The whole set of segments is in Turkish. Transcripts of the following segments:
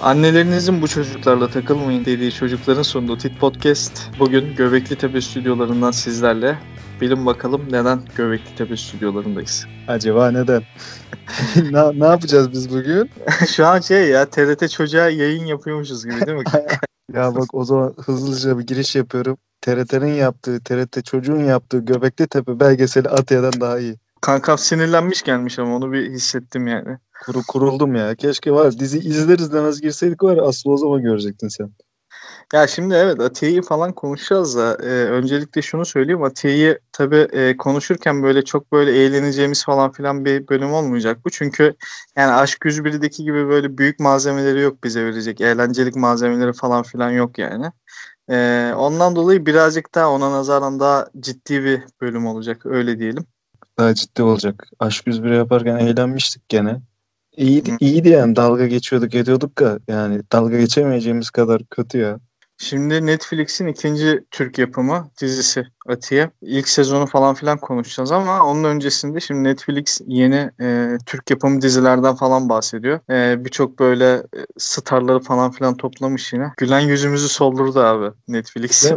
Annelerinizin bu çocuklarla takılmayın dediği çocukların sunduğu Tit Podcast bugün Göbekli Tepe stüdyolarından sizlerle. Bilin bakalım neden Göbekli Tepe stüdyolarındayız. Acaba neden? ne, ne yapacağız biz bugün? Şu an şey ya TRT çocuğa yayın yapıyormuşuz gibi değil mi? ya bak o zaman hızlıca bir giriş yapıyorum. TRT'nin yaptığı, TRT çocuğun yaptığı Göbekli Tepe belgeseli Atya'dan daha iyi. Kankam sinirlenmiş gelmiş ama onu bir hissettim yani. Kuru, kuruldum ya. Keşke var dizi izler izlemez girseydik var aslı o zaman görecektin sen. Ya şimdi evet Atiye'yi falan konuşacağız da e, öncelikle şunu söyleyeyim Atiye'yi tabii e, konuşurken böyle çok böyle eğleneceğimiz falan filan bir bölüm olmayacak bu. Çünkü yani Aşk 101'deki gibi böyle büyük malzemeleri yok bize verecek. Eğlencelik malzemeleri falan filan yok yani. E, ondan dolayı birazcık daha ona nazaran daha ciddi bir bölüm olacak öyle diyelim. Daha ciddi olacak. Aşk 101 yaparken eğlenmiştik gene. İyiydi, iyiydi yani dalga geçiyorduk ediyorduk da yani dalga geçemeyeceğimiz kadar kötü ya. Şimdi Netflix'in ikinci Türk yapımı dizisi Atiye. İlk sezonu falan filan konuşacağız ama onun öncesinde şimdi Netflix yeni e, Türk yapımı dizilerden falan bahsediyor. E, Birçok böyle e, starları falan filan toplamış yine. Gülen yüzümüzü soldurdu abi Netflix.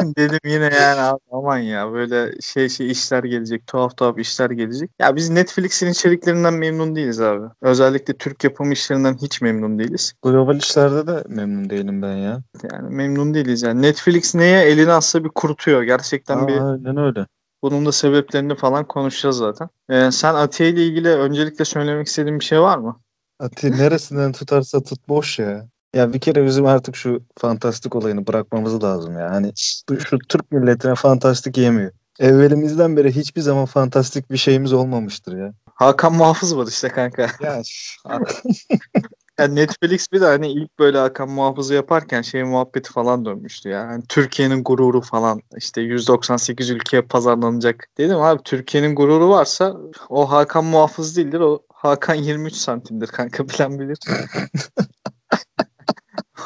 Dedim yine yani abi, aman ya böyle şey şey işler gelecek, tuhaf tuhaf işler gelecek. Ya biz Netflix'in içeriklerinden memnun değiliz abi. Özellikle Türk yapımı işlerinden hiç memnun değiliz. Global işlerde de memnun değilim ben ya. Yani memnun değiliz yani. Netflix neye elini atsa bir kurutuyor. Gerçekten Aa, bir Aynen öyle. bunun da sebeplerini falan konuşacağız zaten. Ee, sen Atiye ile ilgili öncelikle söylemek istediğin bir şey var mı? Ati neresinden tutarsa tut boş ya. Ya bir kere bizim artık şu fantastik olayını bırakmamız lazım ya. Hani şu Türk milletine fantastik yemiyor. Evvelimizden beri hiçbir zaman fantastik bir şeyimiz olmamıştır ya. Hakan Muhafız var işte kanka. Ya Yani Netflix bir de hani ilk böyle Hakan Muhafız'ı yaparken şey muhabbeti falan dönmüştü ya. Hani Türkiye'nin gururu falan işte 198 ülkeye pazarlanacak. Dedim abi Türkiye'nin gururu varsa o Hakan Muhafız değildir o Hakan 23 santimdir kanka bilen bilir.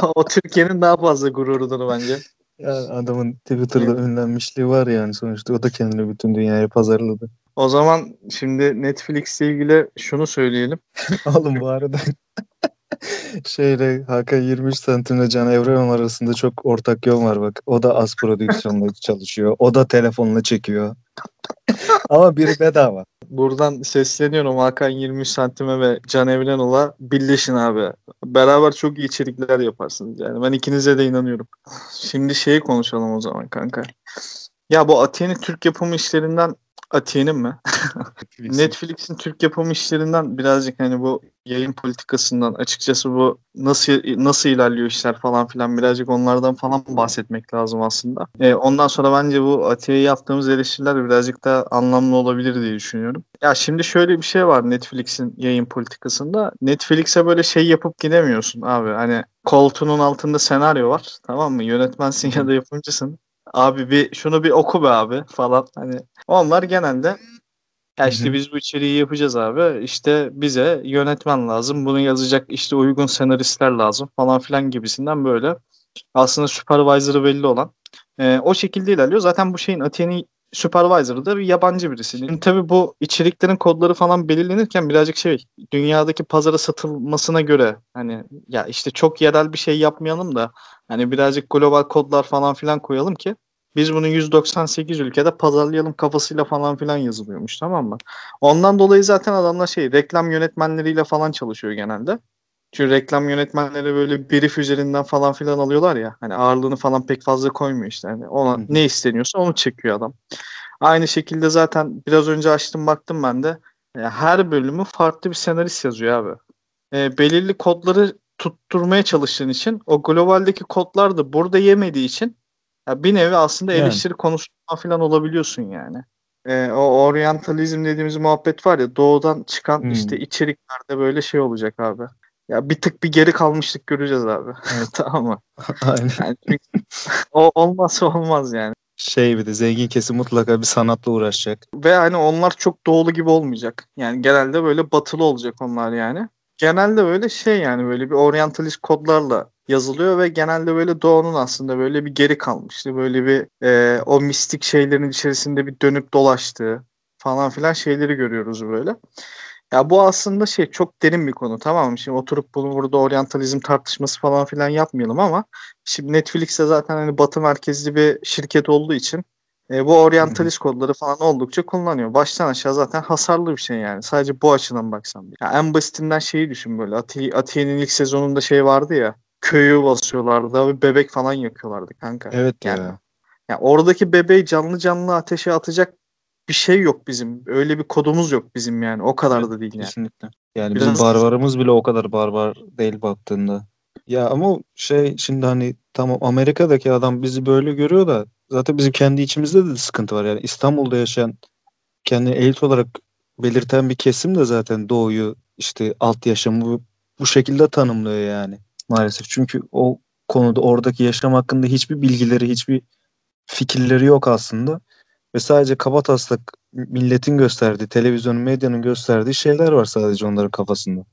o Türkiye'nin daha fazla gururudur bence. Ya adamın Twitter'da ünlenmişliği var yani sonuçta o da kendini bütün dünyaya pazarladı. O zaman şimdi Netflix ile ilgili şunu söyleyelim. Oğlum bu arada şeyle Hakan 23 santimle Can Evren arasında çok ortak yol var bak. O da az prodüksiyonla çalışıyor. O da telefonla çekiyor. Ama biri bedava. Buradan sesleniyorum Hakan 23 santime ve Can Evrenol'a birleşin abi. Beraber çok iyi içerikler yaparsınız yani. Ben ikinize de inanıyorum. Şimdi şeyi konuşalım o zaman kanka. Ya bu Atiye'nin Türk yapımı işlerinden Atiye'nin mi? Netflix'in Türk yapımı işlerinden birazcık hani bu yayın politikasından açıkçası bu nasıl nasıl ilerliyor işler falan filan birazcık onlardan falan bahsetmek lazım aslında. Ee, ondan sonra bence bu Atiye'ye yaptığımız eleştiriler birazcık daha anlamlı olabilir diye düşünüyorum. Ya şimdi şöyle bir şey var Netflix'in yayın politikasında. Netflix'e böyle şey yapıp gidemiyorsun abi. Hani koltuğunun altında senaryo var tamam mı? Yönetmensin ya da yapımcısın. Abi bir şunu bir oku be abi falan. Hani onlar genelde ya işte biz bu içeriği yapacağız abi. İşte bize yönetmen lazım. Bunu yazacak işte uygun senaristler lazım falan filan gibisinden böyle. Aslında supervisor'ı belli olan. Ee, o şekilde ilerliyor. Zaten bu şeyin Atiye'nin supervisor'ı da bir yabancı birisi. Şimdi tabii bu içeriklerin kodları falan belirlenirken birazcık şey dünyadaki pazara satılmasına göre hani ya işte çok yerel bir şey yapmayalım da hani birazcık global kodlar falan filan koyalım ki biz bunu 198 ülkede pazarlayalım kafasıyla falan filan yazılıyormuş tamam mı? Ondan dolayı zaten adamlar şey reklam yönetmenleriyle falan çalışıyor genelde. Çünkü reklam yönetmenleri böyle brief üzerinden falan filan alıyorlar ya. Hani ağırlığını falan pek fazla koymuyor işte. Hani ona Hı ne isteniyorsa onu çekiyor adam. Aynı şekilde zaten biraz önce açtım baktım ben de. E, her bölümü farklı bir senarist yazıyor abi. E, belirli kodları tutturmaya çalıştığın için o globaldeki kodlar da burada yemediği için ya bir nevi aslında Yani. eleştiri konusu falan olabiliyorsun yani. Ee, o oryantalizm dediğimiz muhabbet var ya doğudan çıkan Hmm. işte içeriklerde böyle şey olacak abi. Ya bir tık bir geri kalmışlık göreceğiz abi. Evet. tamam mı? Aynen. Yani çünkü o olmazsa olmaz yani. Şey bir de zengin kesim mutlaka bir sanatla uğraşacak. Ve hani onlar çok doğulu gibi olmayacak. Yani genelde böyle batılı olacak onlar yani. Genelde böyle şey yani böyle bir oryantalist kodlarla yazılıyor ve genelde böyle doğunun aslında böyle bir geri kalmıştı. Böyle bir e, o mistik şeylerin içerisinde bir dönüp dolaştığı falan filan şeyleri görüyoruz böyle. Ya bu aslında şey çok derin bir konu tamam mı? Şimdi oturup bunu burada oryantalizm tartışması falan filan yapmayalım ama şimdi Netflix'te zaten hani batı merkezli bir şirket olduğu için e, bu oryantalist kodları falan oldukça kullanıyor. Baştan aşağı zaten hasarlı bir şey yani. Sadece bu açıdan baksan. Ya en basitinden şeyi düşün böyle. Ati- Atiye'nin ilk sezonunda şey vardı ya. Köyü basıyorlardı ve bebek falan yakıyorlardı kanka. Evet Yani ya. ya oradaki bebeği canlı canlı ateşe atacak bir şey yok bizim. Öyle bir kodumuz yok bizim yani. O kadar da değil yani. Kesinlikle. Yani Biraz- bizim barbarımız bile o kadar barbar değil baktığında. Ya ama şey şimdi hani tamam Amerika'daki adam bizi böyle görüyor da zaten bizim kendi içimizde de sıkıntı var. Yani İstanbul'da yaşayan kendini elit olarak belirten bir kesim de zaten doğuyu işte alt yaşamı bu, bu şekilde tanımlıyor yani maalesef. Çünkü o konuda oradaki yaşam hakkında hiçbir bilgileri, hiçbir fikirleri yok aslında. Ve sadece kabataslak milletin gösterdiği, televizyonun, medyanın gösterdiği şeyler var sadece onların kafasında.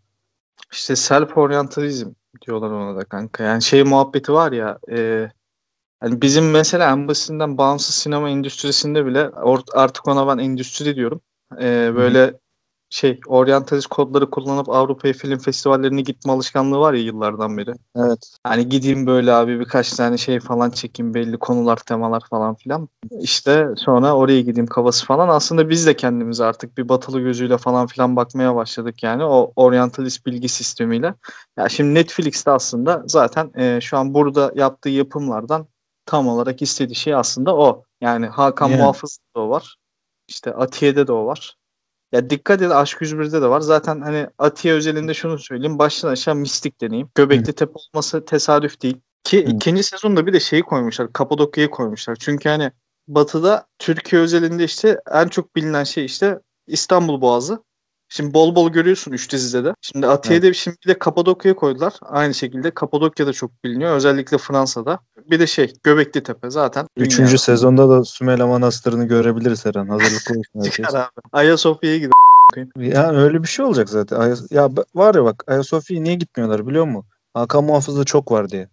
İşte self oryantalizm diyorlar ona da kanka. Yani şey muhabbeti var ya e, hani bizim mesela en basitinden bağımsız sinema endüstrisinde bile artık ona ben endüstri diyorum. E, böyle şey oryantalist kodları kullanıp Avrupa film festivallerine gitme alışkanlığı var ya yıllardan beri. Evet. Hani gideyim böyle abi birkaç tane şey falan çekeyim belli konular temalar falan filan. İşte sonra oraya gideyim kafası falan. Aslında biz de kendimize artık bir batılı gözüyle falan filan bakmaya başladık yani o oryantalist bilgi sistemiyle. Ya şimdi Netflix'te aslında zaten e, şu an burada yaptığı yapımlardan tam olarak istediği şey aslında o. Yani Hakan Yani. Muhafız'da da o var. İşte Atiye'de de o var. Ya dikkat et Aşk 101'de de var. Zaten hani Atiye özelinde şunu söyleyeyim. Baştan aşağı mistik deneyim. Göbekli Tepe olması tesadüf değil. Ki Hı. ikinci sezonda bir de şeyi koymuşlar. Kapadokya'yı koymuşlar. Çünkü hani Batı'da Türkiye özelinde işte en çok bilinen şey işte İstanbul Boğazı. Şimdi bol bol görüyorsun üç dizide de. Şimdi Atiye'de şimdi bir de Kapadokya'ya koydular. Aynı şekilde Kapadokya'da çok biliniyor. Özellikle Fransa'da. Bir de şey Göbekli Tepe zaten. Üçüncü dünyada. sezonda da Sümela Manastırı'nı görebiliriz her an. Hazırlıklı olsun. Çıkar abi. Ayasofya'ya gidelim. Yani öyle bir şey olacak zaten. Ayas- ya var ya bak Ayasofya'ya niye gitmiyorlar biliyor musun? Hakan Muhafız'da çok var diye.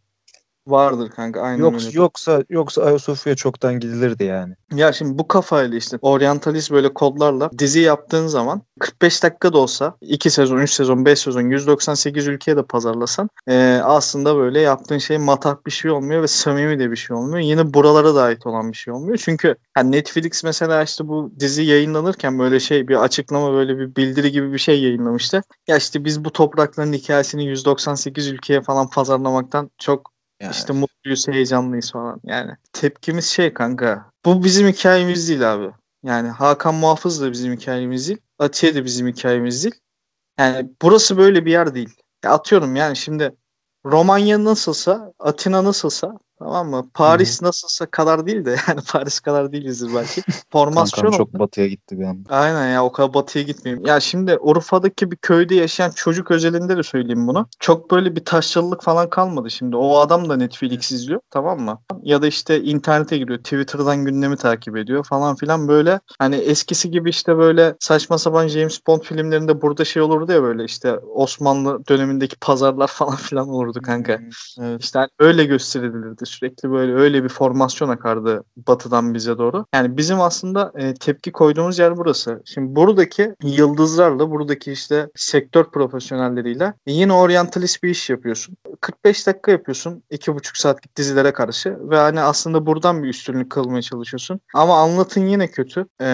Vardır kanka aynen Yoksa, öyle. yoksa yoksa Ayasofya'ya çoktan gidilirdi yani. Ya şimdi bu kafayla işte oryantalist böyle kodlarla dizi yaptığın zaman 45 dakika da olsa 2 sezon, 3 sezon, 5 sezon 198 ülkeye de pazarlasan eee, aslında böyle yaptığın şey matah bir şey olmuyor ve samimi de bir şey olmuyor. Yine buralara da ait olan bir şey olmuyor. Çünkü hani Netflix mesela işte bu dizi yayınlanırken böyle şey bir açıklama böyle bir bildiri gibi bir şey yayınlamıştı. Ya işte biz bu toprakların hikayesini 198 ülkeye falan pazarlamaktan çok Yani. işte mutluyuz, heyecanlıyız falan. Yani tepkimiz şey kanka. Bu bizim hikayemiz değil abi. Yani Hakan Muhafız da bizim hikayemiz değil. Atiye de bizim hikayemiz değil. Yani burası böyle bir yer değil. Ya atıyorum yani şimdi Romanya nasılsa, Atina nasılsa tamam mı? Paris nasılsa kadar değil de yani Paris kadar değilizdir belki. Formasyon çok batıya gitti bir anda. Aynen ya o kadar batıya gitmeyeyim. Ya şimdi Urfa'daki bir köyde yaşayan çocuk özelinde de söyleyeyim bunu. Çok böyle bir taşralılık falan kalmadı şimdi. O adam da Netflix izliyor tamam mı? Ya da işte internete giriyor. Twitter'dan gündemi takip ediyor falan filan böyle. Hani eskisi gibi işte böyle saçma sapan James Bond filmlerinde burada şey olurdu ya böyle işte Osmanlı dönemindeki pazarlar falan filan olurdu kanka. Evet. İşte hani öyle gösterilirdi sürekli böyle öyle bir formasyon akardı batıdan bize doğru. Yani bizim aslında e, tepki koyduğumuz yer burası. Şimdi buradaki yıldızlarla buradaki işte sektör profesyonelleriyle e, yine oryantalist bir iş yapıyorsun. 45 dakika yapıyorsun 2,5 saatlik dizilere karşı ve hani aslında buradan bir üstünlük kılmaya çalışıyorsun. Ama anlatın yine kötü. E,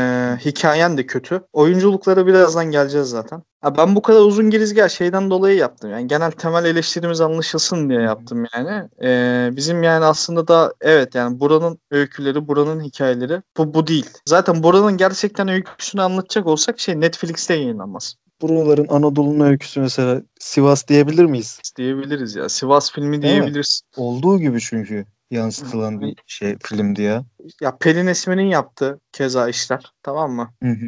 hikayen de kötü. Oyunculuklara birazdan geleceğiz zaten. Ha ben bu kadar uzun girizgah şeyden dolayı yaptım. Yani genel temel eleştirimiz anlaşılsın diye yaptım yani. Ee, bizim yani aslında da evet yani buranın öyküleri, buranın hikayeleri bu bu değil. Zaten buranın gerçekten öyküsünü anlatacak olsak şey Netflix'te yayınlanmaz Buraların Anadolu'nun öyküsü mesela Sivas diyebilir miyiz? diyebiliriz ya. Sivas filmi Değil mi? diyebiliriz. Olduğu gibi çünkü yansıtılan bir şey filmdi ya. Ya Pelin Esmer'in yaptığı keza işler tamam mı? Hı hı.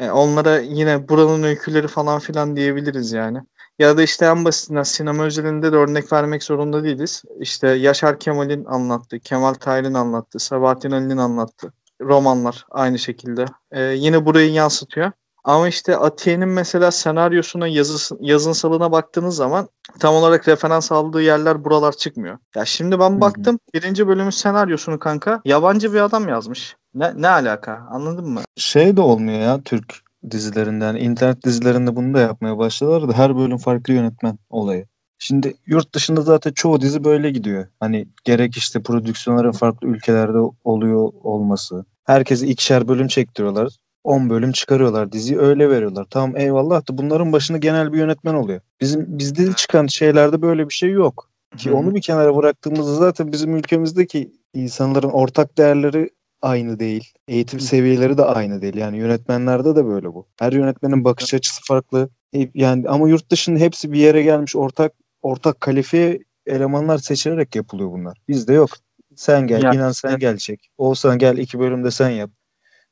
E, onlara yine buranın öyküleri falan filan diyebiliriz yani. Ya da işte en basitinden sinema özelinde de örnek vermek zorunda değiliz. İşte Yaşar Kemal'in anlattığı, Kemal Tahir'in anlattığı, Sabahattin Ali'nin anlattığı romanlar aynı şekilde. E, yine burayı yansıtıyor. Ama işte Atiye'nin mesela senaryosuna, yazısı, yazınsalına baktığınız zaman tam olarak referans aldığı yerler buralar çıkmıyor. Ya şimdi ben baktım birinci bölümün senaryosunu kanka yabancı bir adam yazmış. Ne, ne alaka anladın mı? Şey de olmuyor ya Türk dizilerinden, internet dizilerinde bunu da yapmaya başladılar da her bölüm farklı yönetmen olayı. Şimdi yurt dışında zaten çoğu dizi böyle gidiyor. Hani gerek işte prodüksiyonların farklı ülkelerde oluyor olması. Herkese ikişer bölüm çektiriyorlar. 10 bölüm çıkarıyorlar diziyi öyle veriyorlar. Tamam eyvallah da bunların başında genel bir yönetmen oluyor. Bizim bizde çıkan şeylerde böyle bir şey yok. Ki Hı hı. onu bir kenara bıraktığımızda zaten bizim ülkemizdeki insanların ortak değerleri aynı değil. Eğitim seviyeleri de aynı değil. Yani yönetmenlerde de böyle bu. Her yönetmenin bakış açısı farklı. E, Yani ama yurt dışında hepsi bir yere gelmiş ortak ortak kalifiye elemanlar seçilerek yapılıyor bunlar. Bizde yok. Sen gel, Ya, inan sen evet. gel çek. Oğuzhan gel iki bölümde sen yap.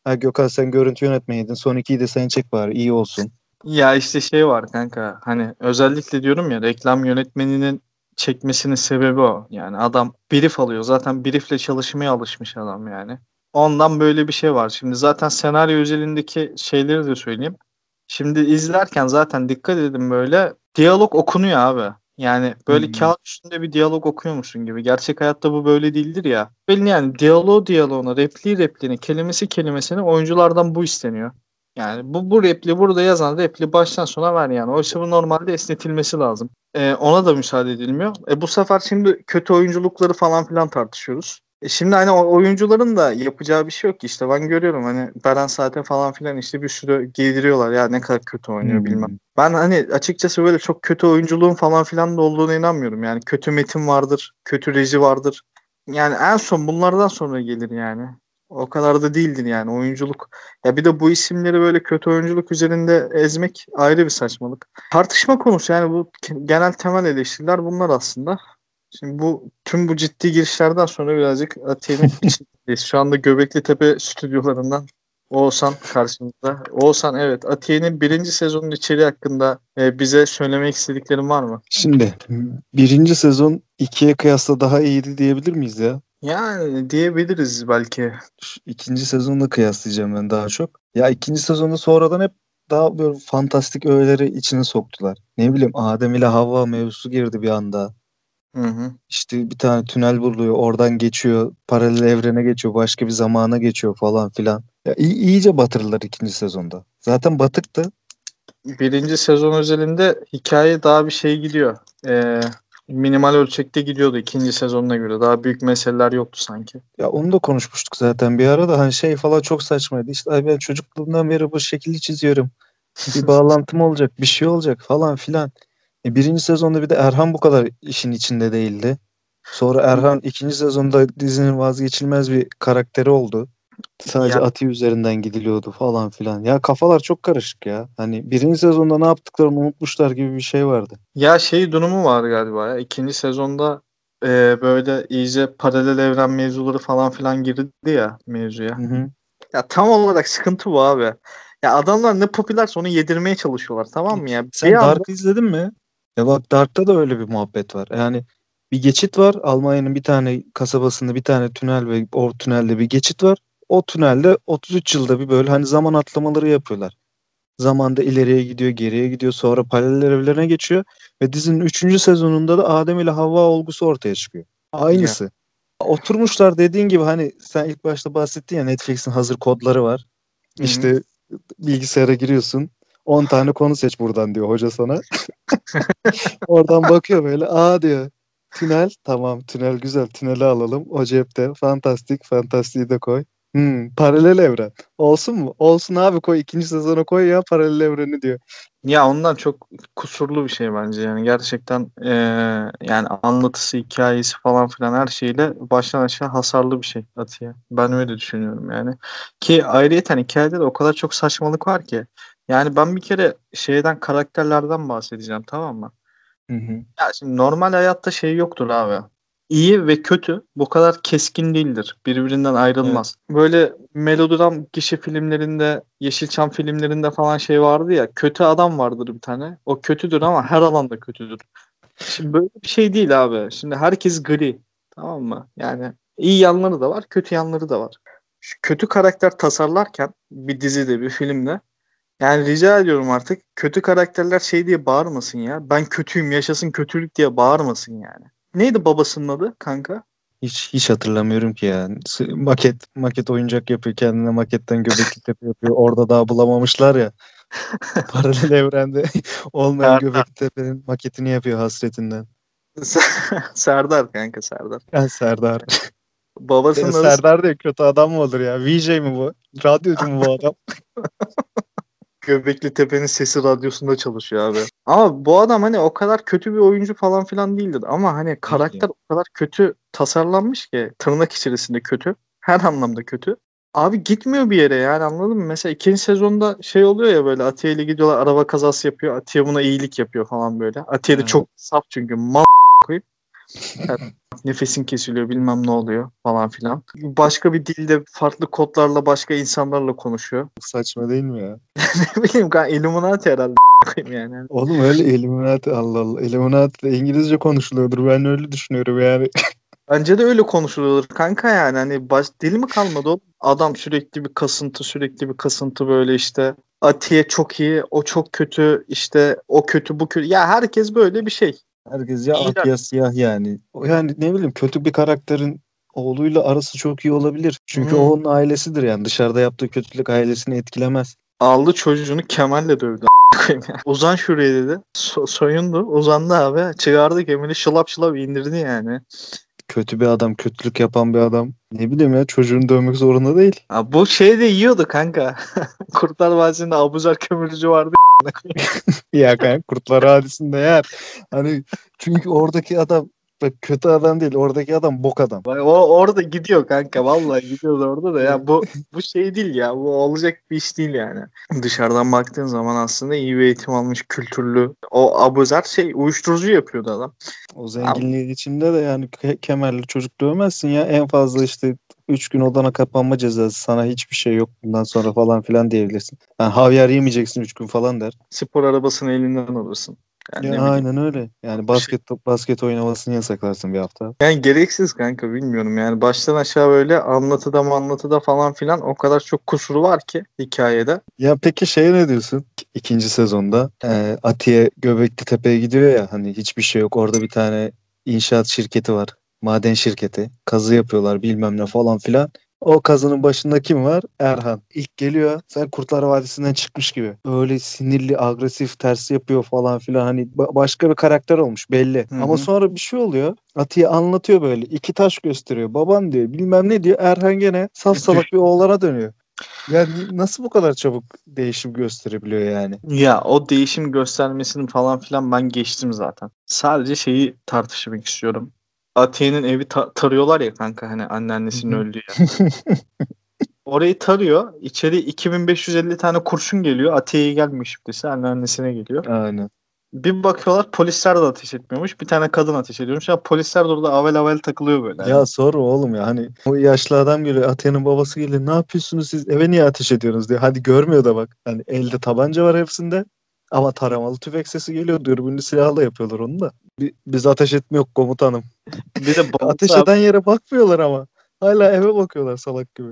Ha Gökhan sen görüntü yönetmeydin. Son ikiyi de sen çek bari iyi olsun. Ya işte şey var kanka hani özellikle diyorum ya reklam yönetmeninin çekmesinin sebebi o. Yani adam brief alıyor. Zaten briefle çalışmaya alışmış adam yani. Ondan böyle bir şey var. Şimdi zaten senaryo özelindeki şeyleri de söyleyeyim. Şimdi izlerken zaten dikkat edin böyle diyalog okunuyor abi. Yani böyle Hmm. kağıt üstünde bir diyalog okuyormuşsun gibi. Gerçek hayatta bu böyle değildir ya. Belli yani diyaloğu diyaloğuna, repliği repliğine, kelimesi kelimesine oyunculardan bu isteniyor. Yani bu, bu repli burada yazan repli baştan sona ver yani. Oysa bu normalde esnetilmesi lazım. Ee, ona da müsaade edilmiyor. E, bu sefer şimdi kötü oyunculukları falan filan tartışıyoruz. E, şimdi hani oyuncuların da yapacağı bir şey yok ki işte ben görüyorum hani Beren Saat'e falan filan işte bir sürü giydiriyorlar ya ne kadar kötü oynuyor Hmm. bilmem. Ben hani açıkçası böyle çok kötü oyunculuğun falan filan da olduğuna inanmıyorum. Yani kötü metin vardır, kötü reji vardır. Yani en son bunlardan sonra gelir yani. O kadar da değildir yani oyunculuk. Ya bir de bu isimleri böyle kötü oyunculuk üzerinde ezmek ayrı bir saçmalık. Tartışma konusu yani bu genel temel eleştiriler bunlar aslında. Şimdi bu tüm bu ciddi girişlerden sonra birazcık Atiye'nin içindeyiz. Şu anda Göbekli Tepe stüdyolarından Oğuzhan karşımızda. Oğuzhan evet Atiye'nin birinci sezonun içeriği hakkında e, bize söylemek istediklerin var mı? Şimdi birinci sezon ikiye kıyasla daha iyiydi diyebilir miyiz ya? Yani diyebiliriz belki. İkinci sezonla kıyaslayacağım ben daha çok. Ya ikinci sezonda sonradan hep daha böyle fantastik öğeleri içine soktular. Ne bileyim Adem ile Havva mevzusu girdi bir anda. Hı hı. İşte bir tane tünel buluyor, oradan geçiyor, paralel evrene geçiyor, başka bir zamana geçiyor falan filan. Ya iyi, iyice batırdılar ikinci sezonda. Zaten batıktı. birinci sezon özelinde hikaye daha bir şey gidiyor. Ee, minimal ölçekte gidiyordu ikinci sezonuna göre. Daha büyük meseleler yoktu sanki. Ya onu da konuşmuştuk zaten bir ara da hani şey falan çok saçmaydı. İşte ben çocukluğumdan beri bu şekilde çiziyorum. Bir bağlantım olacak, bir şey olacak falan filan. E, birinci sezonda bir de Erhan bu kadar işin içinde değildi. Sonra Erhan ikinci sezonda dizinin vazgeçilmez bir karakteri oldu. Sadece Ya- Ati üzerinden gidiliyordu falan filan. Ya kafalar çok karışık ya. Hani birinci sezonda ne yaptıklarını unutmuşlar gibi bir şey vardı. Ya şey durumu var galiba ya. İkinci sezonda e, böyle iyice paralel evren mevzuları falan filan girdi ya mevzuya. Hı hı. Ya tam olarak sıkıntı bu abi. Ya adamlar ne popülerse onu yedirmeye çalışıyorlar tamam mı ya? Sen Bir anda- Dark'ı izledin mi? Ya bak Dark'ta da öyle bir muhabbet var. Yani bir geçit var. Almanya'nın bir tane kasabasında bir tane tünel ve o tünelde bir geçit var. O tünelde 33 yılda bir böyle hani zaman atlamaları yapıyorlar. Zamanda ileriye gidiyor, geriye gidiyor. Sonra paralel evlerine geçiyor. Ve dizinin 3. sezonunda da Adem ile Havva olgusu ortaya çıkıyor. Aynısı. Oturmuşlar dediğin gibi hani sen ilk başta bahsettin ya Netflix'in hazır kodları var. Hı hı. İşte bilgisayara giriyorsun. 10 tane konu seç buradan diyor hoca sana. Oradan bakıyor böyle. Aa diyor. Tünel tamam tünel güzel tüneli alalım. O cepte fantastik fantastiği de koy. Hmm, paralel evren. Olsun mu? Olsun abi koy. ikinci sezona koy ya paralel evreni diyor. Ya ondan çok kusurlu bir şey bence yani gerçekten eee, yani anlatısı hikayesi falan filan her şeyle baştan aşağı hasarlı bir şey Atiye. Ben öyle düşünüyorum yani. Ki ayrıyeten hikayede de o kadar çok saçmalık var ki. Yani ben bir kere şeyden karakterlerden bahsedeceğim tamam mı? Hı hı. Ya şimdi normal hayatta şey yoktur abi. İyi ve kötü bu kadar keskin değildir. Birbirinden ayrılmaz. Böyle melodram gişe filmlerinde, Yeşilçam filmlerinde falan şey vardı ya. Kötü adam vardır bir tane. O kötüdür ama her alanda kötüdür. Şimdi böyle bir şey değil abi. Şimdi herkes gri. Tamam mı? Yani iyi yanları da var, kötü yanları da var. Şu kötü karakter tasarlarken bir dizide, bir filmde yani rica ediyorum artık kötü karakterler şey diye bağırmasın ya. Ben kötüyüm yaşasın kötülük diye bağırmasın yani. Neydi babasının adı kanka? Hiç hiç hatırlamıyorum ki yani. Maket maket oyuncak yapıyor. Kendine maketten göbekli tepe yapıyor. Orada daha bulamamışlar ya. Paralel evrende olmayan göbekli tepenin maketini yapıyor hasretinden. Serdar kanka Serdar. Ya Serdar. Babasının adı Serdar diye kötü adam mı olur ya? VJ mi bu? Radyocu mu bu adam? Göbekli Tepe'nin sesi radyosunda çalışıyor abi. Ama bu adam hani o kadar kötü bir oyuncu falan filan değildir. Ama hani karakter o kadar kötü tasarlanmış ki tırnak içerisinde kötü. Her anlamda kötü. Abi gitmiyor bir yere yani anladın mı? Mesela ikinci sezonda şey oluyor ya böyle Atiye ile gidiyorlar araba kazası yapıyor. Atiye buna iyilik yapıyor falan böyle. Atiye de Evet. çok saf çünkü mal nefesin kesiliyor bilmem ne oluyor falan filan. Başka bir dilde farklı kodlarla başka insanlarla konuşuyor. Saçma değil mi ya? ne bileyim kanka Illuminati herhalde yani. Oğlum öyle Illuminati Allah Allah. Illuminati de İngilizce konuşuluyordur. Ben öyle düşünüyorum yani. Bence de öyle konuşuluyor kanka yani hani baş, dili mi kalmadı o? Adam sürekli bir kasıntı sürekli bir kasıntı böyle işte Atiye çok iyi o çok kötü işte o kötü bu kötü ya herkes böyle bir şey. Herkes ya ak ya siyah yani. Yani ne bileyim kötü bir karakterin oğluyla arası çok iyi olabilir. Çünkü Hmm. o onun ailesidir yani. Dışarıda yaptığı kötülük ailesini etkilemez. Aldı çocuğunu Kemal'le dövdü. Uzan şuraya dedi. So- soyundu uzandı abi çıkardı Kemal'i şılap şılap indirdi yani. Kötü bir adam, kötülük yapan bir adam. Ne bileyim ya çocuğunu dövmek zorunda değil. Ha, bu şey de yiyordu kanka. Kurtlar Vadisi'nde Abuzer kömürcü vardı. Ya kanka Kurtlar Vadisi'nde yer. Hani çünkü oradaki adam bak kötü adam değil. Oradaki adam bok adam. Bak, O orada gidiyor kanka vallahi gidiyordu orada da ya bu bu şey değil ya bu olacak bir iş değil yani. Dışarıdan baktığın zaman aslında iyi bir eğitim almış kültürlü o Abuzer şey uyuşturucu yapıyordu adam. O zenginliğin içinde de yani ke- kemerli çocuk dövmezsin ya. En fazla işte 3 gün odana kapanma cezası. Sana hiçbir şey yok bundan sonra falan filan diyebilirsin. Yani havyar yemeyeceksin 3 gün falan der. Spor arabasını elinden alırsın. Yani, Ya bileyim. aynen öyle. Yani basket basket oynamasını yasaklarsın bir hafta. yani gereksiz kanka bilmiyorum yani baştan aşağı böyle anlatıda anlatıda falan filan o kadar çok kusuru var ki hikayede. Ya peki şeye ne diyorsun? İkinci sezonda e, Atiye Göbekli Tepe'ye gidiyor ya hani hiçbir şey yok. Orada bir tane inşaat şirketi var. Maden şirketi. Kazı yapıyorlar bilmem ne falan filan. O kazının başında kim var? Erhan. İlk geliyor. Sen Kurtlar Vadisi'nden çıkmış gibi. Öyle sinirli, agresif, ters yapıyor falan filan. Hani ba- başka bir karakter olmuş belli. Hı hı. Ama sonra bir şey oluyor. Atiye anlatıyor böyle. iki taş gösteriyor. Baban diyor. Bilmem ne diyor. Erhan gene saf salak bir oğlana dönüyor. Yani nasıl bu kadar çabuk değişim gösterebiliyor yani? Ya o değişim göstermesini falan filan ben geçtim zaten. Sadece şeyi tartışmak istiyorum. Atiye'nin evi ta- tarıyorlar ya kanka hani anneannesinin öldüğü yer. Orayı tarıyor. İçeri 2550 tane kurşun geliyor. Atiye'ye gelmiyor şüphesi. Anneannesine geliyor. Aynen. Bir bakıyorlar polisler de ateş etmiyormuş. Bir tane kadın ateş ediyormuş. Ya polisler de orada avel avel takılıyor böyle. Ya sorma oğlum ya hani o yaşlı adam geliyor Atiye'nin babası geliyor ne yapıyorsunuz siz eve niye ateş ediyorsunuz diyor. Hadi görmüyor da bak hani elde tabanca var hepsinde ama taramalı tüfek sesi geliyor dürbünlü silahla yapıyorlar onu da. Bi- Biz ateş etmiyor komutanım. Bir de Ateş abi- eden yere bakmıyorlar ama. Hala eve bakıyorlar salak gibi.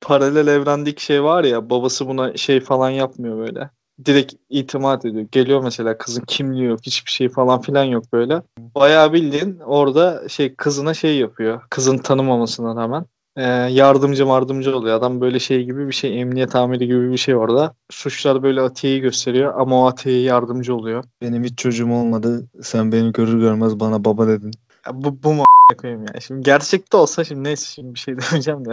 paralel evrendeki şey var ya babası buna şey falan yapmıyor böyle. Direkt itimat ediyor. Geliyor mesela kızın kimliği yok hiçbir şey falan filan yok böyle. Bayağı bildiğin orada şey kızına şey yapıyor. Kızın tanımamasına rağmen. Ee, yardımcı yardımcı oluyor. Adam böyle şey gibi bir şey emniyet amiri gibi bir şey orada. Suçlar böyle Atiye'yi gösteriyor ama o Atiye'ye yardımcı oluyor. Benim hiç çocuğum olmadı. Sen beni görür görmez bana baba dedin. Ya bu, bu mu koyayım ya. Şimdi gerçekte olsa şimdi neyse şimdi bir şey demeyeceğim de.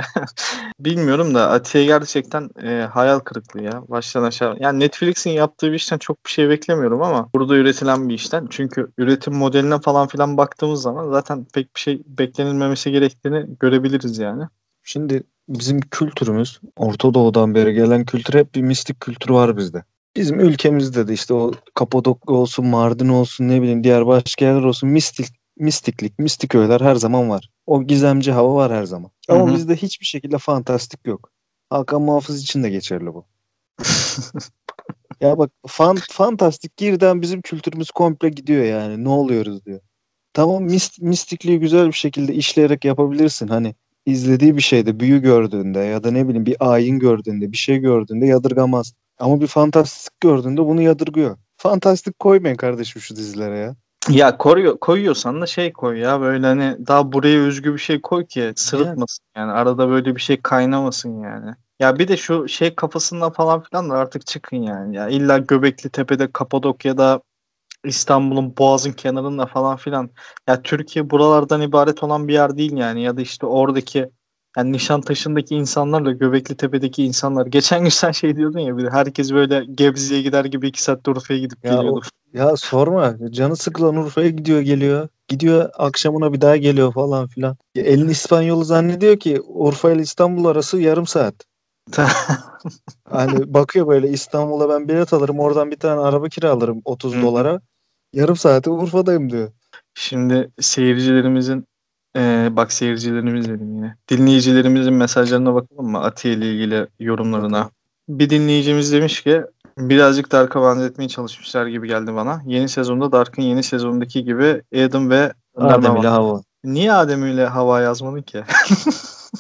Bilmiyorum da Atiye gerçekten e, hayal kırıklığı ya. Baştan aşağı. Yani Netflix'in yaptığı bir işten çok bir şey beklemiyorum ama burada üretilen bir işten. Çünkü üretim modeline falan filan baktığımız zaman zaten pek bir şey beklenilmemesi gerektiğini görebiliriz yani. Şimdi bizim kültürümüz Orta Doğu'dan beri gelen kültür hep bir mistik kültür var bizde. Bizim ülkemizde de işte o Kapadokya olsun, Mardin olsun ne bileyim diğer başka yerler olsun mistik, mistiklik, mistik öğeler her zaman var. O gizemci hava var her zaman. Ama Hı hı. bizde hiçbir şekilde fantastik yok. Hakan Muhafız için de geçerli bu. Ya bak fan, fantastik girden bizim kültürümüz komple gidiyor yani. Ne oluyoruz diyor. Tamam mist, mistikliği güzel bir şekilde işleyerek yapabilirsin. Hani izlediği bir şeyde büyü gördüğünde ya da ne bileyim bir ayin gördüğünde bir şey gördüğünde yadırgamaz. Ama bir fantastik gördüğünde bunu yadırgıyor. Fantastik koymayın kardeşim şu dizilere ya. Ya koruyor, koyuyorsan da şey koy ya böyle hani daha buraya özgü bir şey koy ki sırıtmasın yani arada böyle bir şey kaynamasın yani. Ya bir de şu şey kafasından falan filan da artık çıkın yani. Ya illa Göbekli Tepe'de Kapadokya'da İstanbul'un Boğaz'ın kenarında falan filan. Ya Türkiye buralardan ibaret olan bir yer değil yani. Ya da işte oradaki yani Nişantaşı'ndaki insanlarla Göbekli Tepe'deki insanlar. Geçen gün sen şey diyordun ya bir de herkes böyle Gebze'ye gider gibi iki saat Urfa'ya gidip Ya, geliyordu. o- ya sorma. Canı sıkılan Urfa'ya gidiyor geliyor. Gidiyor akşamına bir daha geliyor falan filan. Ya elin İspanyolu zannediyor ki Urfa ile İstanbul arası yarım saat. Hani bakıyor böyle İstanbul'a ben bilet alırım oradan bir tane araba kiralarım 30 Hı. dolara. Yarım saate Urfa'dayım diyor. Şimdi seyircilerimizin eee, bak seyircilerimiz dedim yine. Dinleyicilerimizin mesajlarına bakalım mı? Atiye ile ilgili yorumlarına. Bir dinleyicimiz demiş ki birazcık Dark'a benzetmeye çalışmışlar gibi geldi bana. Yeni sezonda Dark'ın yeni sezondaki gibi Adam ve Adem ile Hava. Niye Adem ile Hava yazmadın ki?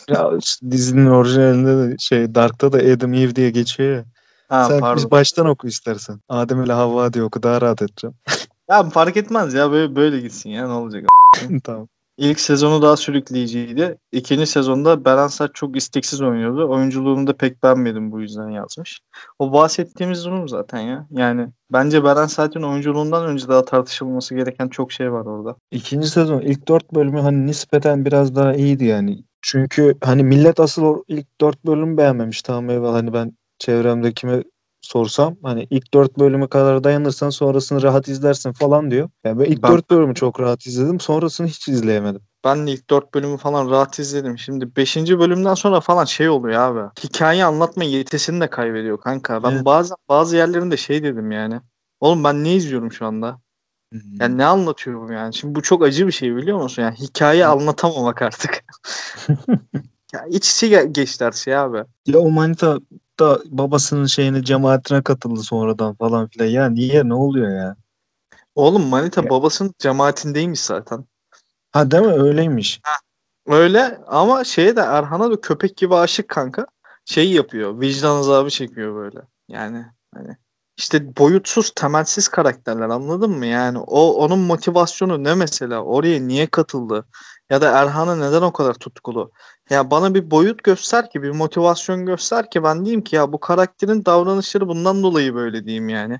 Ya işte dizinin orijinalinde de şey Dark'ta da Adam Eve diye geçiyor ya. Ha Sen pardon. biz baştan oku istersen. Adem ile Havva diye oku daha rahat edeceğim. Ya fark etmez ya böyle, böyle gitsin ya ne olacak. tamam. İlk sezonu daha sürükleyiciydi. İkinci sezonda Beren Saat çok isteksiz oynuyordu. Oyunculuğunu da pek beğenmedim bu yüzden yazmış. O bahsettiğimiz durum zaten ya. Yani bence Beren Saat'in oyunculuğundan önce daha tartışılması gereken çok şey var orada. İkinci sezon ilk dört bölümü hani nispeten biraz daha iyiydi yani. Çünkü hani millet asıl ilk dört bölümü beğenmemiş. Tamam eyvallah hani ben çevremde kime sorsam hani ilk dört bölümü kadar dayanırsan sonrasını rahat izlersin falan diyor. Yani ben ilk Ben- dört bölümü çok rahat izledim. Sonrasını hiç izleyemedim. Ben de ilk dört bölümü falan rahat izledim. Şimdi beşinci bölümden sonra falan şey oluyor abi. Hikaye anlatma yetisini de kaybediyor kanka. Ben Evet. bazı bazı yerlerinde şey dedim yani. Oğlum ben ne izliyorum şu anda? Yani ne anlatıyor bu yani? Şimdi bu çok acı bir şey biliyor musun? Yani hikaye anlatamamak artık. ya iç içe ge- geçti her şey abi. Ya o manita da babasının şeyine cemaatine katıldı sonradan falan filan. Ya niye ne oluyor ya? Oğlum Manita Ya. babasının cemaatindeymiş zaten. Ha değil mi öyleymiş. Öyle ama şeye de Erhan'a da köpek gibi aşık kanka. Şey yapıyor. Vicdan azabı çekiyor böyle. Yani hani işte boyutsuz, temelsiz karakterler anladın mı? Yani o onun motivasyonu ne mesela? Oraya niye katıldı? Ya da Erhan'a neden o kadar tutkulu? Ya bana bir boyut göster ki, bir motivasyon göster ki ben diyeyim ki ya bu karakterin davranışları bundan dolayı böyle diyeyim yani.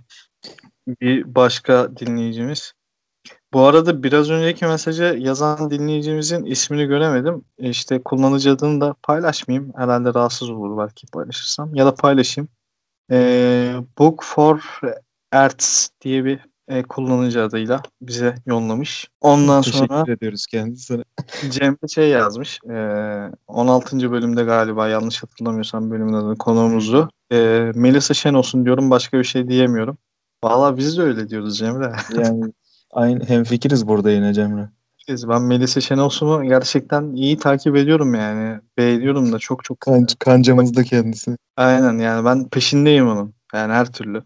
Bir başka dinleyicimiz. Bu arada biraz önceki mesajı yazan dinleyicimizin ismini göremedim. İşte kullanıcı adını da paylaşmayayım. Herhalde rahatsız olur belki paylaşırsam. Ya da paylaşayım. Ee, Book for Arts diye bir e, kullanıcı adıyla bize yollamış. Ondan Teşekkür sonra ediyoruz kendisine. Cem şey yazmış. e, 16. bölümde galiba yanlış hatırlamıyorsam bölümün adını konuğumuzu. E, Melisa Şen olsun diyorum. Başka bir şey diyemiyorum. Valla biz de öyle diyoruz Cemre. Yani aynı hemfikiriz burada yine Cemre. Ben Melisa Şenolsun'u gerçekten iyi takip ediyorum yani. Beğeniyorum da çok çok. Kan, kancamız da kendisi. Aynen yani ben peşindeyim onun. Yani her türlü.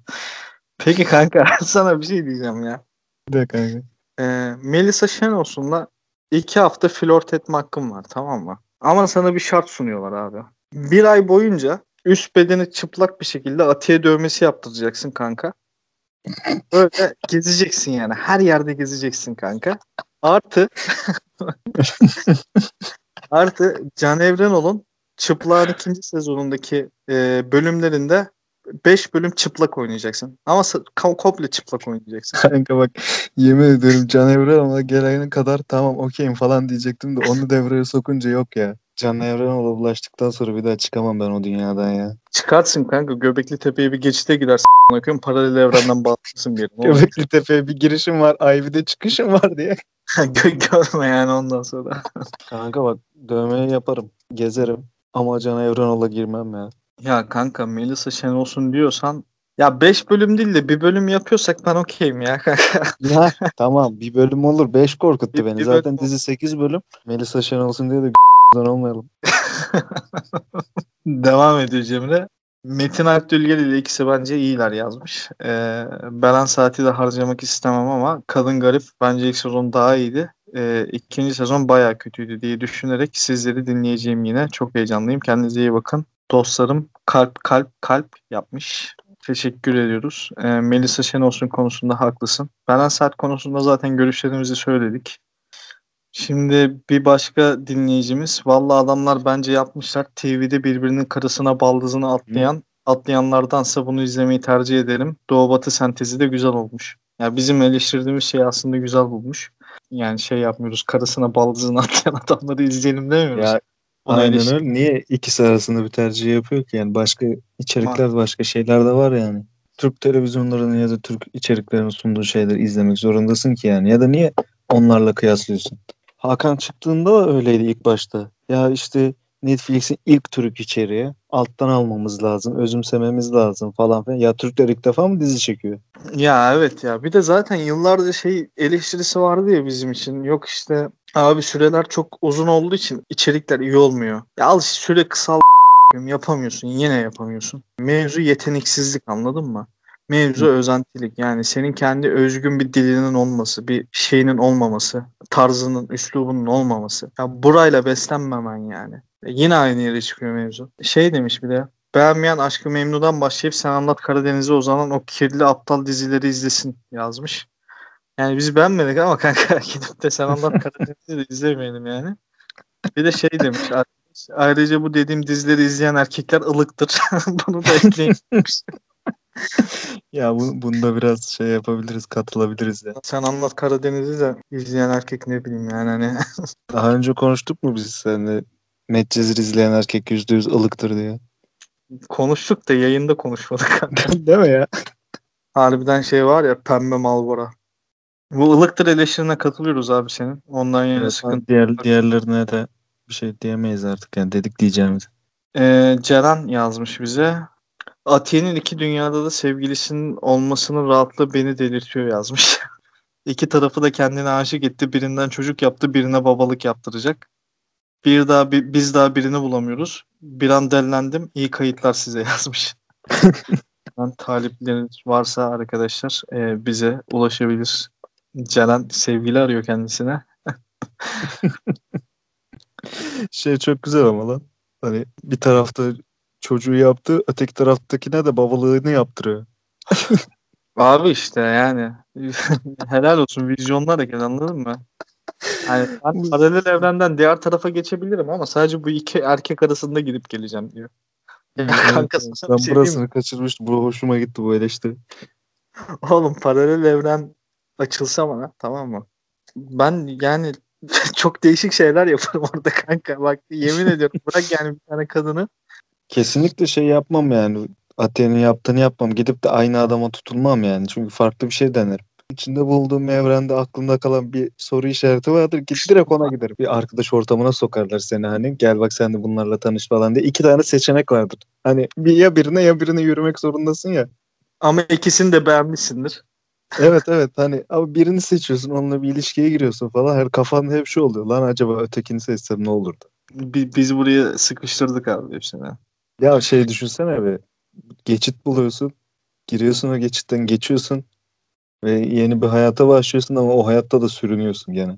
Peki kanka sana bir şey diyeceğim ya. De kanka. Ee, Melisa Şenolsun'la iki hafta flört etme hakkım var tamam mı? Ama sana bir şart sunuyorlar abi. Bir ay boyunca üst bedeni çıplak bir şekilde atiye dövmesi yaptıracaksın kanka. Böyle gezeceksin yani. Her yerde gezeceksin kanka. Artı Artı Can Evrenol'un Çıplak'ın ikinci sezonundaki e, bölümlerinde 5 bölüm çıplak oynayacaksın. Ama komple çıplak oynayacaksın. Kanka bak yemin ediyorum Can Evrenol'a gelene kadar tamam okeyim falan diyecektim de onu devreye sokunca yok ya. Can Evrenol'a bulaştıktan sonra bir daha çıkamam ben o dünyadan ya. Çıkarsın kanka Göbekli Tepe'ye bir geçite gidersin. Bakıyorum paralel evrenden bağlısın bir yere. Ne olacak? Göbekli Tepe'ye bir girişim var, Ivy'de çıkışım var diye. Gö- Görme yani ondan sonra. Kanka bak dövmeyi yaparım, gezerim ama Can Evrenol'a girmem ya. Ya kanka Melisa Şenolsun diyorsan ya 5 bölüm değil de bir bölüm yapıyorsak ben okeyim ya kanka. Ya tamam bir bölüm olur. 5 korkuttu Bir- beni. bir Zaten bölüm- dizi 8 bölüm. Melisa Şen olsun diye de olmayalım. Devam ediyor Cemre. Metin Akdülgel ile ikisi bence iyiler yazmış. Ee, Beren Saat'i de harcamak istemem ama Kadın Garip bence ilk sezon daha iyiydi. Ee, ikinci sezon bayağı kötüydü diye düşünerek sizleri dinleyeceğim yine. Çok heyecanlıyım. Kendinize iyi bakın. Dostlarım kalp kalp kalp yapmış. Teşekkür ediyoruz. Ee, Melisa Şenolsun konusunda haklısın. Beren Saat konusunda zaten görüşlerimizi söyledik. Şimdi bir başka dinleyicimiz. Valla adamlar bence yapmışlar. TV'de birbirinin karısına baldızını atlayan atlayanlardansa bunu izlemeyi tercih ederim. Doğu Batı sentezi de güzel olmuş. Yani bizim eleştirdiğimiz şey aslında güzel bulmuş. Yani şey yapmıyoruz. Karısına baldızını atlayan adamları izleyelim demiyoruz. Ya Ona aynen öyle. Niye ikisi arasında bir tercih yapıyor ki? Yani başka içerikler, başka şeyler de var yani. Türk televizyonlarının ya da Türk içeriklerinin sunduğu şeyleri izlemek zorundasın ki yani. Ya da niye onlarla kıyaslıyorsun? Hakan çıktığında öyleydi ilk başta. Ya işte Netflix'in ilk Türk içeriği alttan almamız lazım, özümsememiz lazım falan filan. Ya Türkler ilk defa mı dizi çekiyor? Ya evet ya. Bir de zaten yıllardır şey eleştirisi vardı ya bizim için. Yok işte abi süreler çok uzun olduğu için içerikler iyi olmuyor. Ya al süre kısal yapamıyorsun. Yine yapamıyorsun. Mevzu yeteneksizlik anladın mı? Mevzu özentilik. Yani senin kendi özgün bir dilinin olması, bir şeyinin olmaması, tarzının, üslubunun olmaması. Ya burayla beslenmemen yani. E Yine aynı yere çıkıyor mevzu. Şey demiş bir de Beğenmeyen Aşkı Memnu'dan başlayıp Sen Anlat Karadeniz'e uzanan o kirli aptal dizileri izlesin yazmış. Yani biz beğenmedik ama kanka gidip de Sen Anlat Karadeniz'i de izlemeyelim yani. Bir de şey demiş ayrıca bu dediğim dizileri izleyen erkekler ılıktır. Bunu da ekleyin. Ya bu, bunda biraz şey yapabiliriz, katılabiliriz ya. Sen Anlat Karadeniz'i de izleyen erkek ne bileyim yani hani. Daha önce konuştuk mu biz seninle? Medcezir izleyen erkek yüzde yüz ılıktır diye. Konuştuk da yayında konuşmadık. Değil mi ya? Harbiden şey var ya pembe malbora. Bu ılıktır eleştirine katılıyoruz abi senin. Ondan yana Evet, sıkıntı. diğer, diğerlerine de bir şey diyemeyiz artık. Yani dedik diyeceğimiz. Ee, Ceren yazmış bize. Atiye'nin iki dünyada da sevgilisinin olmasının rahatlığı beni delirtiyor yazmış. İki tarafı da kendine aşık etti. Birinden çocuk yaptı, birine babalık yaptıracak. Bir daha bi- biz daha birini bulamıyoruz. Bir an dellendim. İyi kayıtlar size yazmış. ben talipleriniz varsa arkadaşlar e, bize ulaşabilir. Ceren sevgili arıyor kendisine. Şey çok güzel ama lan. Hani bir tarafta çocuğu yaptı, öteki taraftakine de babalığını yaptırıyor. Abi işte yani helal olsun vizyonlar hareket anladın mı? Yani ben paralel evrenden diğer tarafa geçebilirim ama sadece bu iki erkek arasında gidip geleceğim diyor. Kanka sana ben şey burasını kaçırmıştım. Bu hoşuma gitti bu eleştiri. Oğlum paralel evren açılsa bana tamam mı? Ben yani çok değişik şeyler yaparım orada kanka. Bak yemin ediyorum bırak yani bir tane kadını. Kesinlikle şey yapmam yani. Atiye'nin yaptığını yapmam. Gidip de aynı adama tutulmam yani. Çünkü farklı bir şey denerim. İçinde bulunduğum evrende aklımda kalan bir soru işareti vardır. Git direkt ona giderim. Bir arkadaş ortamına sokarlar seni hani. Gel bak sen de bunlarla tanış falan diye. İki tane seçenek vardır. Hani bir ya birine ya birine yürümek zorundasın ya. Ama ikisini de beğenmişsindir. Evet evet hani ama birini seçiyorsun onunla bir ilişkiye giriyorsun falan. Her kafanda hep şu oluyor. Lan acaba ötekini seçsem ne olurdu? Bi- Biz buraya sıkıştırdık abi hepsini. Ya şey düşünsene be. Geçit buluyorsun. Giriyorsun o geçitten geçiyorsun. Ve yeni bir hayata başlıyorsun ama o hayatta da sürünüyorsun gene.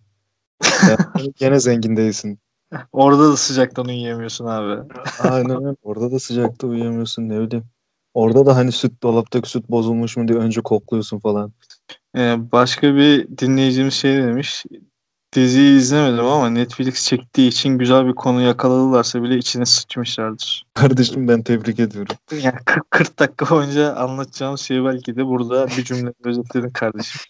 Yani gene zengin değilsin. Orada da sıcaktan uyuyamıyorsun abi. Aynen öyle. Orada da sıcakta uyuyamıyorsun ne bileyim. Orada da hani süt dolaptaki süt bozulmuş mu diye önce kokluyorsun falan. Ee, başka bir dinleyicimiz şey demiş. Diziyi izlemedim ama Netflix çektiği için güzel bir konu yakaladılarsa bile içine sıçmışlardır. Kardeşim ben tebrik ediyorum. Yani 40, 40 dakika boyunca anlatacağım şeyi belki de burada bir cümle özetledin kardeşim.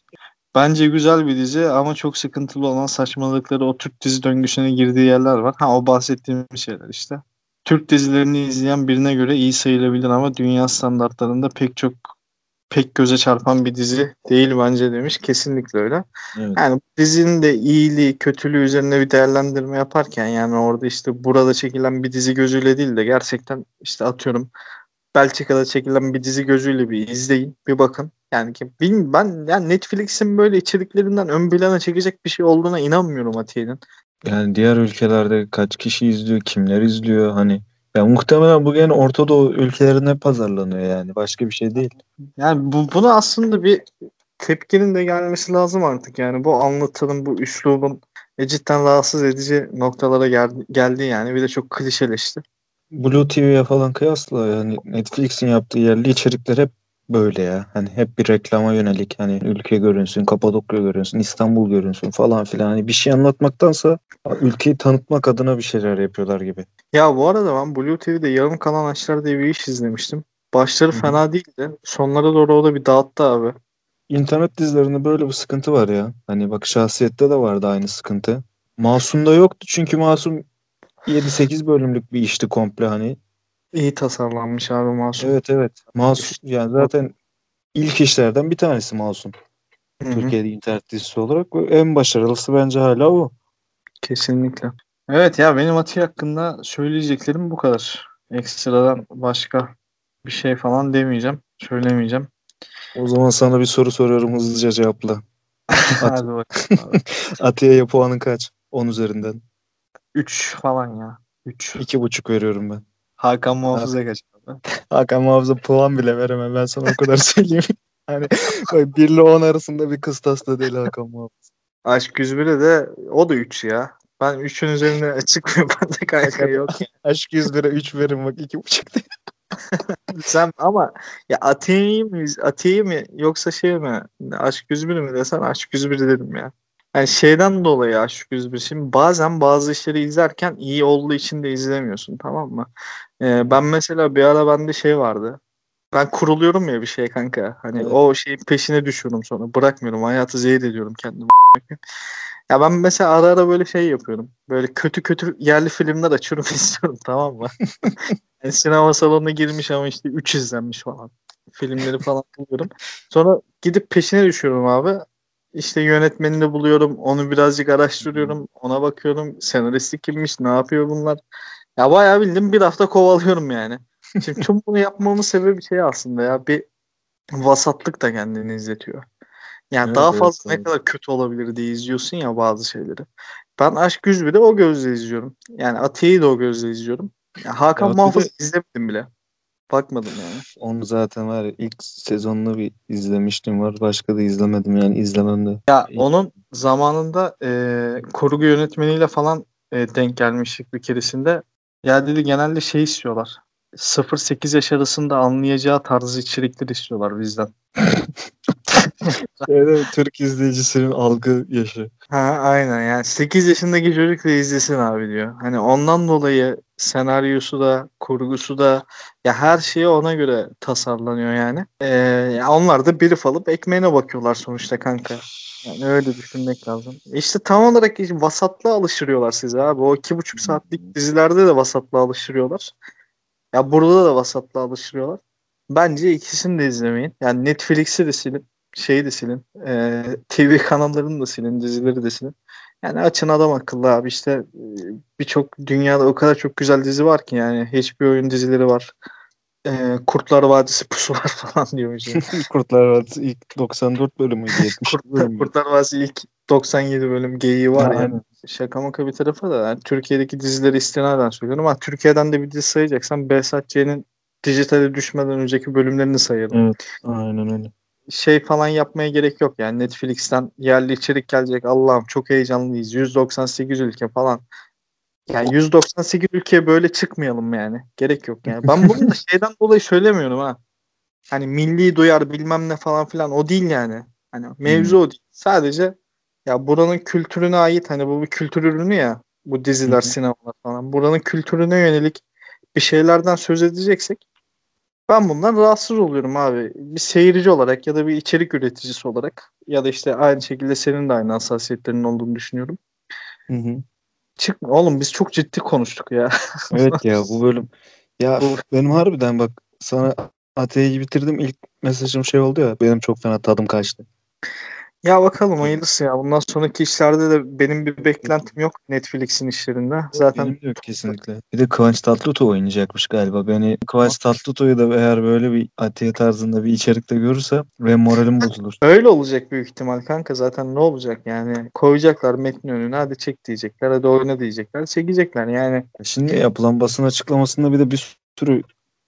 Bence güzel bir dizi ama çok sıkıntılı olan saçmalıkları o Türk dizi döngüsüne girdiği yerler var. Ha o bahsettiğim şeyler işte. Türk dizilerini izleyen birine göre iyi sayılabilir ama dünya standartlarında pek çok pek göze çarpan bir dizi değil bence demiş. Kesinlikle öyle. Evet. Yani dizinin de iyiliği, kötülüğü üzerine bir değerlendirme yaparken yani orada işte burada çekilen bir dizi gözüyle değil de gerçekten işte atıyorum Belçika'da çekilen bir dizi gözüyle bir izleyin, bir bakın. Yani ki ben yani Netflix'in böyle içeriklerinden ön plana çekecek bir şey olduğuna inanmıyorum Atiye'nin. Yani diğer ülkelerde kaç kişi izliyor, kimler izliyor hani. Ya muhtemelen bu gene Orta Doğu ülkelerine pazarlanıyor yani. Başka bir şey değil. Yani bu, buna aslında bir tepkinin de gelmesi lazım artık. Yani bu anlatının, bu üslubun e, cidden rahatsız edici noktalara geldi, geldi yani. Bir de çok klişeleşti. Blue TV'ye falan kıyasla yani Netflix'in yaptığı yerli içerikler hep böyle ya. Hani hep bir reklama yönelik hani ülke görünsün, Kapadokya görünsün, İstanbul görünsün falan filan. Hani bir şey anlatmaktansa ülkeyi tanıtmak adına bir şeyler yapıyorlar gibi. Ya bu arada ben Blue TV'de yarım kalan Aşklar diye bir iş izlemiştim. Başları fena değildi. Sonlara doğru o da bir dağıttı abi. İnternet dizilerinde böyle bir sıkıntı var ya. Hani bak Şahsiyet'te de vardı aynı sıkıntı. Masum'da yoktu çünkü Masum 7-8 bölümlük bir işti komple hani. İyi tasarlanmış abi Masum. Evet evet. Masum yani zaten ilk işlerden bir tanesi Masum. Hı hı. Türkiye'de internet dizisi olarak ve en başarılısı bence hala o. Kesinlikle. Evet ya benim Ati hakkında söyleyeceklerim bu kadar. Ekstradan başka bir şey falan demeyeceğim. Söylemeyeceğim. O zaman sana bir soru soruyorum hızlıca cevapla. Hadi bakalım. abi. Atiye'ye puanın kaç? 10 üzerinden. 3 falan ya. 3. 2,5 veriyorum ben. Hakan Muhafız'a kaç abi? Hakan Muhafız'a puan bile veremem ben sana o kadar söyleyeyim. hani bak 1 ile 10 arasında bir kıstas da değil Hakan Muhafız. Aşk 101'e de o da 3 ya. Ben 3'ün üzerine çıkmıyor. Bende kanka yok. Aşk 101'e 3 verin bak 2,5 değil. Sen ama ya Atiye'yi mi, Atiye'yi mi yoksa şey mi? Aşk 101 mi desen Aşk 101 dedim ya. Yani şeyden dolayı Aşk 101. Şimdi bazen bazı işleri izlerken iyi olduğu için de izlemiyorsun tamam mı? Ee, ben mesela bir ara bende şey vardı. Ben kuruluyorum ya bir şey kanka. Hani Evet. o şeyin peşine düşüyorum sonra. Bırakmıyorum. Hayatı zehir ediyorum kendimi. Ya ben mesela ara ara böyle şey yapıyorum. Böyle kötü kötü yerli filmler açıyorum izliyorum tamam mı? Yani sinema salonuna girmiş ama işte 3 izlenmiş falan. Filmleri falan buluyorum. Sonra gidip peşine düşüyorum abi. İşte yönetmenini buluyorum. Onu birazcık araştırıyorum. Ona bakıyorum. Senaristi kimmiş? Ne yapıyor bunlar? Ya bayağı bildim bir hafta kovalıyorum yani. Şimdi tüm bunu yapmamın sebebi şey aslında ya. Bir vasatlık da kendini izletiyor. Yani Evet, daha evet, fazla ne evet. kadar kötü olabilir diye izliyorsun ya bazı şeyleri. Ben Aşk 101'i o gözle izliyorum. Yani Atiye'yi de o gözle izliyorum. Ya Hakan Ya bir Muhafız de- izlemedim bile. Bakmadım yani. Onu zaten var ya ilk sezonunu bir izlemiştim var. Başka da izlemedim yani izlemem de. Ya onun zamanında e, kurgu yönetmeniyle falan e, denk gelmiştik bir keresinde. Ya dedi genelde şey istiyorlar. 0-8 yaş arasında anlayacağı tarzı içerikler istiyorlar bizden. Evet, Türk izleyicisinin algı yaşı. Ha aynen yani 8 yaşındaki çocuk da izlesin abi diyor. Hani ondan dolayı senaryosu da kurgusu da ya her şeyi ona göre tasarlanıyor yani. Ee, onlar da brief alıp ekmeğine bakıyorlar sonuçta kanka. Yani öyle düşünmek lazım. İşte tam olarak işte vasatlığa alıştırıyorlar sizi abi. O iki buçuk saatlik dizilerde de vasatlığa alıştırıyorlar. Ya burada da vasatlığa alıştırıyorlar. Bence ikisini de izlemeyin. Yani Netflix'i de silin. Şeyi de silin. Ee, TV kanallarını da silin. Dizileri de silin. Yani açın adam akıllı abi. İşte e, birçok dünyada o kadar çok güzel dizi var ki yani. HBO oyun dizileri var. Ee, Kurtlar Vadisi Pusu var falan diyormuş. ya. Kurtlar Vadisi ilk 94 bölümüydü 70 Kurtlar, bölüm. Kurtlar Vadisi ilk 97 bölüm geyiği var Ha, ya. aynen. Şaka maka bir tarafa da yani Türkiye'deki dizileri istinaden söylüyorum ama Türkiye'den de bir dizi sayacaksan Behzat Ç'nin dijitale düşmeden önceki bölümlerini sayarım. Evet, aynen öyle. Şey falan yapmaya gerek yok yani Netflix'ten yerli içerik gelecek Allah'ım çok heyecanlıyız 198 ülke falan. Yani 198 ülkeye böyle çıkmayalım yani. Gerek yok yani. Ben bunu da şeyden dolayı söylemiyorum ha. Hani milli duyar bilmem ne falan filan o değil yani. Hani mevzu o değil. Sadece ya buranın kültürüne ait hani bu bir kültür ürünü ya. Bu diziler, hı. sinemalar falan. Buranın kültürüne yönelik bir şeylerden söz edeceksek ben bundan rahatsız oluyorum abi. Bir seyirci olarak ya da bir içerik üreticisi olarak ya da işte aynı şekilde senin de aynı hassasiyetlerinin olduğunu düşünüyorum. Hı hı. Çıkma oğlum biz çok ciddi konuştuk ya. Evet ya bu bölüm. Ya benim harbiden bak sana Ate'yi bitirdim ilk mesajım şey oldu ya benim çok fena tadım kaçtı. Ya bakalım hayırlısı ya. Bundan sonraki işlerde de benim bir beklentim yok Netflix'in işlerinde. Zaten Benim yok kesinlikle. Bir de Kıvanç Tatlıtuğ oynayacakmış galiba. Beni Kıvanç Tatlıtuğ'u da eğer böyle bir Atiye tarzında bir içerikte görürse ve moralim bozulur. öyle olacak büyük ihtimal kanka. Zaten ne olacak yani? Koyacaklar metnin önüne hadi çek diyecekler. Hadi oyna diyecekler. Çekecekler yani. Şimdi yapılan basın açıklamasında bir de bir sürü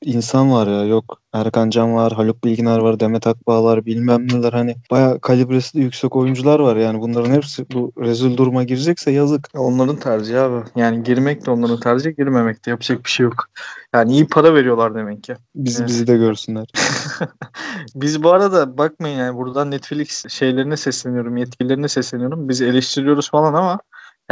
insan var ya yok Erkan Can var, Haluk Bilginer var, Demet Akbağlar bilmem neler hani baya kalibresi de yüksek oyuncular var yani bunların hepsi bu rezil duruma girecekse yazık. Onların tercihi abi. Yani girmek de onların tercihi, girmemek de yapacak bir şey yok. Yani iyi para veriyorlar demek ki. Bizi Evet. bizi de görsünler. Biz bu arada bakmayın yani buradan Netflix şeylerine sesleniyorum, yetkililerine sesleniyorum. Biz eleştiriyoruz falan ama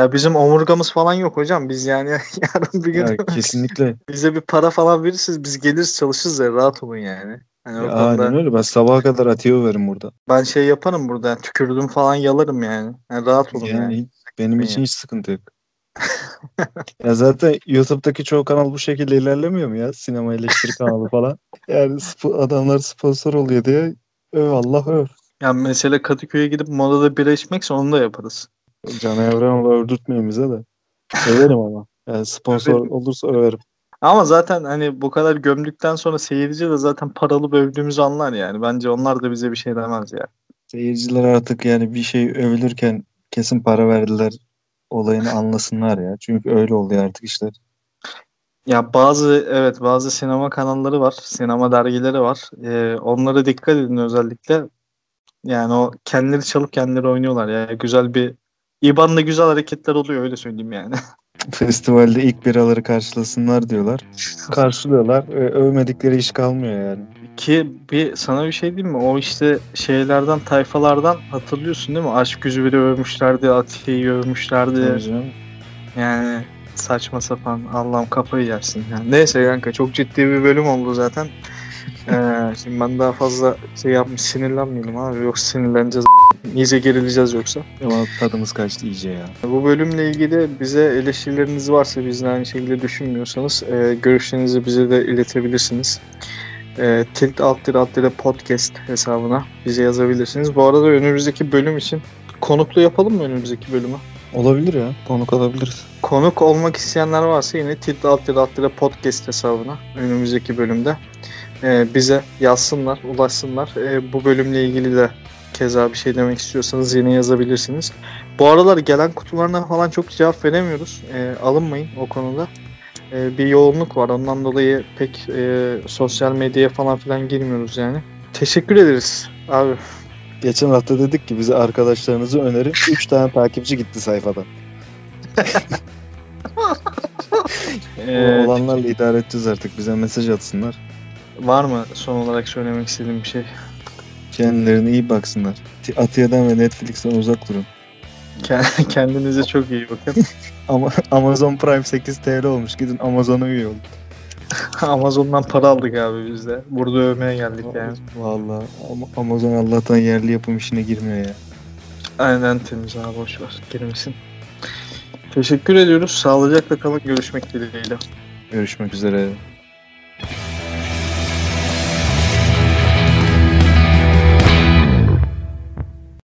ya bizim omurgamız falan yok hocam. Biz yani yarın bir gün Ya kesinlikle. bize bir para falan verirsiniz biz geliriz çalışırız ya rahat olun yani. Hani o Ya, konuda aynen öyle. Ben sabaha kadar atiyo veririm burada. ben şey yaparım burada yani tükürdüm falan yalarım yani. yani rahat olun yani. Yani benim için hiç sıkıntı yok. ya zaten YouTube'daki çoğu kanal bu şekilde ilerlemiyor mu ya? Sinema eleştiri kanalı falan. Yani spo- adamlar sponsor oluyor diye öv Allah öv. Yani mesela Kadıköy'e gidip modada bira içmekse onu da yaparız. Can Evrenol'u övdürtmeyin bize de. Överim ama. Yani sponsor olursa överim. Ama zaten hani bu kadar gömdükten sonra seyirci de zaten paralı övdüğümüzü anlar yani. Bence onlar da bize bir şey demez ya. Seyirciler artık yani bir şey övülürken kesin para verdiler olayını anlasınlar ya. Çünkü öyle oluyor artık işler. Ya bazı evet bazı sinema kanalları var, sinema dergileri var. Ee, onlara dikkat edin özellikle. Yani o kendileri çalıp kendileri oynuyorlar ya. Güzel bir İban'da güzel hareketler oluyor öyle söyleyeyim yani. Festivalde ilk biraları karşılasınlar diyorlar. Karşılıyorlar. Ö- Övmedikleri iş kalmıyor yani. Ki bir sana bir şey diyeyim mi? O işte şeylerden tayfalardan hatırlıyorsun değil mi? Aşk Yüzü övmüşlerdi, Atiye'yi övmüşlerdi. Yani saçma sapan Allah'ım kafayı yersin. Yani. Neyse kanka çok ciddi bir bölüm oldu zaten. Ee, şimdi ben daha fazla şey yapmış sinirlenmeyelim abi. Yoksa sinirleneceğiz. İyice gerileceğiz yoksa. Ama tadımız kaçtı iyice ya. Bu bölümle ilgili bize eleştirileriniz varsa bizle aynı şekilde düşünmüyorsanız e, görüşlerinizi bize de iletebilirsiniz. E, tilt alt tire alt tire podcast hesabına bize yazabilirsiniz. Bu arada önümüzdeki bölüm için konuklu yapalım mı önümüzdeki bölümü? Olabilir ya. Konuk alabiliriz. Konuk olmak isteyenler varsa yine tilt alt tire alt tire podcast hesabına önümüzdeki bölümde e, bize yazsınlar, ulaşsınlar. E, bu bölümle ilgili de keza bir şey demek istiyorsanız yine yazabilirsiniz. Bu aralar gelen kutularına falan çok cevap veremiyoruz. E, alınmayın o konuda. E, bir yoğunluk var. Ondan dolayı pek e, sosyal medyaya falan filan girmiyoruz yani. Teşekkür ederiz abi. Geçen hafta dedik ki bize arkadaşlarınızı önerin. 3 tane takipçi gitti sayfadan. E, O olanlarla idare edeceğiz artık. Bize mesaj atsınlar. Var mı son olarak söylemek istediğim bir şey? Kendilerine iyi baksınlar. Atiye'den ve Netflix'ten uzak durun. Kendinize çok iyi bakın. Ama Amazon Prime 8 TL olmuş. Gidin Amazon'a üye olun. Amazon'dan para aldık abi biz de. Burada övmeye geldik yani. Vallahi Ama- Amazon Allah'tan yerli yapım işine girmiyor ya. Aynen temiz abi boş ver. Girmesin. Teşekkür ediyoruz. Sağlıcakla kalın. Görüşmek dileğiyle. Görüşmek üzere.